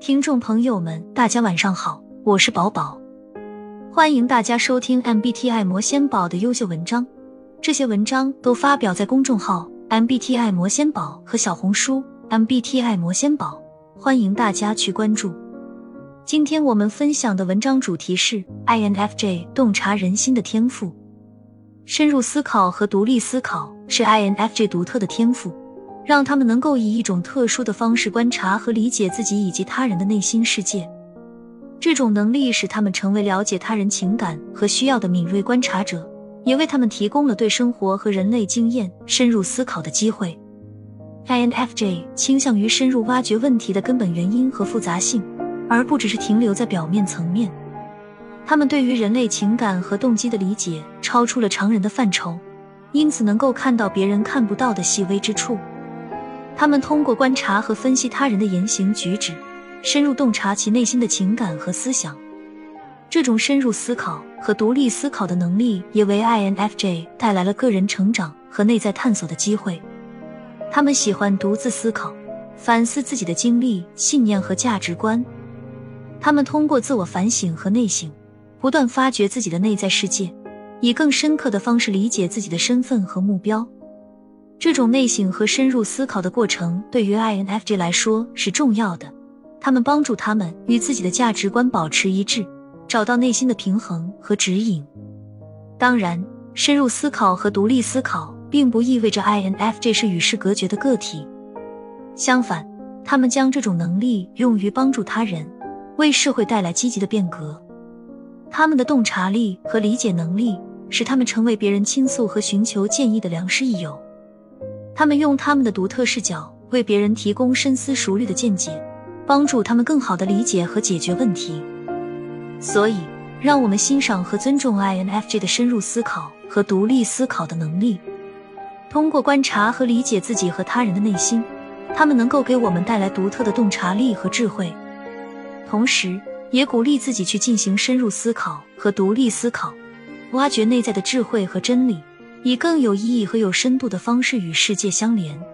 听众朋友们，大家晚上好，我是宝宝，欢迎大家收听 MBTI 魔仙宝的优秀文章。这些文章都发表在公众号 MBTI 魔仙宝和小红书 MBTI 魔仙宝，欢迎大家去关注。今天我们分享的文章主题是 INFJ 洞察人心的天赋。深入思考和独立思考是 INFJ 独特的天赋。让他们能够以一种特殊的方式观察和理解自己以及他人的内心世界。这种能力使他们成为了解他人情感和需要的敏锐观察者，也为他们提供了对生活和人类经验深入思考的机会。INFJ 倾向于深入挖掘问题的根本原因和复杂性，而不只是停留在表面层面。他们对于人类情感和动机的理解超出了常人的范畴，因此能够看到别人看不到的细微之处。他们通过观察和分析他人的言行举止，深入洞察其内心的情感和思想。这种深入思考和独立思考的能力，也为 INFJ 带来了个人成长和内在探索的机会。他们喜欢独自思考，反思自己的经历、信念和价值观。他们通过自我反省和内省，不断发掘自己的内在世界，以更深刻的方式理解自己的身份和目标。这种内省和深入思考的过程对于 INFJ 来说是重要的，他们帮助他们与自己的价值观保持一致，找到内心的平衡和指引。当然，深入思考和独立思考并不意味着 INFJ 是与世隔绝的个体，相反，他们将这种能力用于帮助他人，为社会带来积极的变革。他们的洞察力和理解能力使他们成为别人倾诉和寻求建议的良师益友。他们用他们的独特视角为别人提供深思熟虑的见解，帮助他们更好的理解和解决问题。所以，让我们欣赏和尊重 INFJ 的深入思考和独立思考的能力。通过观察和理解自己和他人的内心，他们能够给我们带来独特的洞察力和智慧，同时也鼓励自己去进行深入思考和独立思考，挖掘内在的智慧和真理。以更有意义和有深度的方式与世界相连。